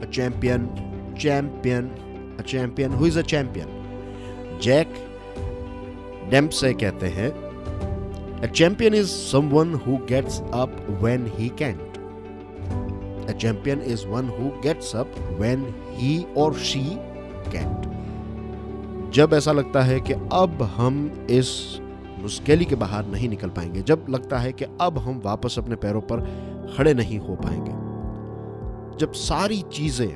a champion, champion, a champion. Who is a champion? Jack Dempsey कहते हैं A champion is someone who gets up when he can't. A champion is one who gets up when he or she can't. जब ऐसा लगता है कि अब हम इस मुश्किली के बाहर नहीं निकल पाएँगे जब लगता है कि अब हम वापस अपने पैरों पर खड़े नहीं हो पाएँगे जब सारी चीज़ें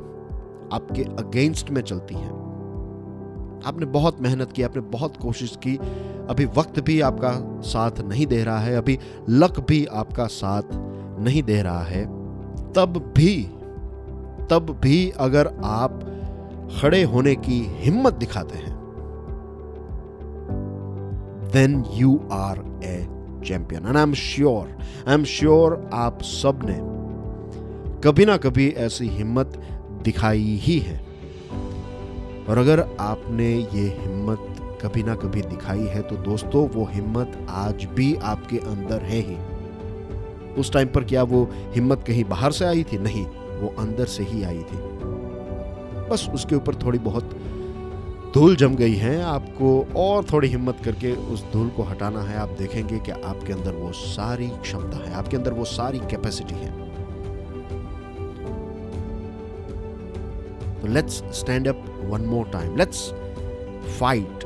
आपके अगेंस्ट में चलती हैं, आपने बहुत मेहनत की, आपने बहुत कोशिश की, अभी वक्त भी आपका साथ नहीं दे रहा है, अभी लक भी आपका साथ नहीं दे रहा है, तब भी तब भी अगर आप खड़े होने की हिम्मत दिखाते हैं then you are a champion and I am sure I am sure आप सबने कभी ना कभी ऐसी हिम्मत दिखाई ही है। और अगर आपने ये हिम्मत कभी ना कभी दिखाई है तो दोस्तों, वो हिम्मत आज भी आपके अंदर है ही। उस टाइम पर क्या वो हिम्मत कहीं बाहर से आई थी? नहीं, वो अंदर से ही आई थी। बस उसके ऊपर थोड़ी बहुत धूल जम गई है। आपको और थोड़ी हिम्मत करके उस धूल को हटाना है। आप देखेंगे कि आपके अंदर वो सारी क्षमता है, आपके अंदर वो सारी कैपेसिटी है। So let's stand up one more time. Let's fight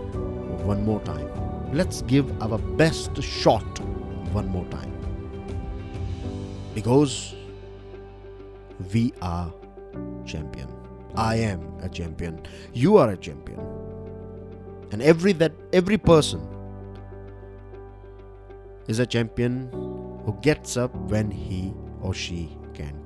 one more time. Let's give our best shot one more time. Because we are champion. I am a champion. You are a champion. And every that every person is a champion who gets up when he or she can.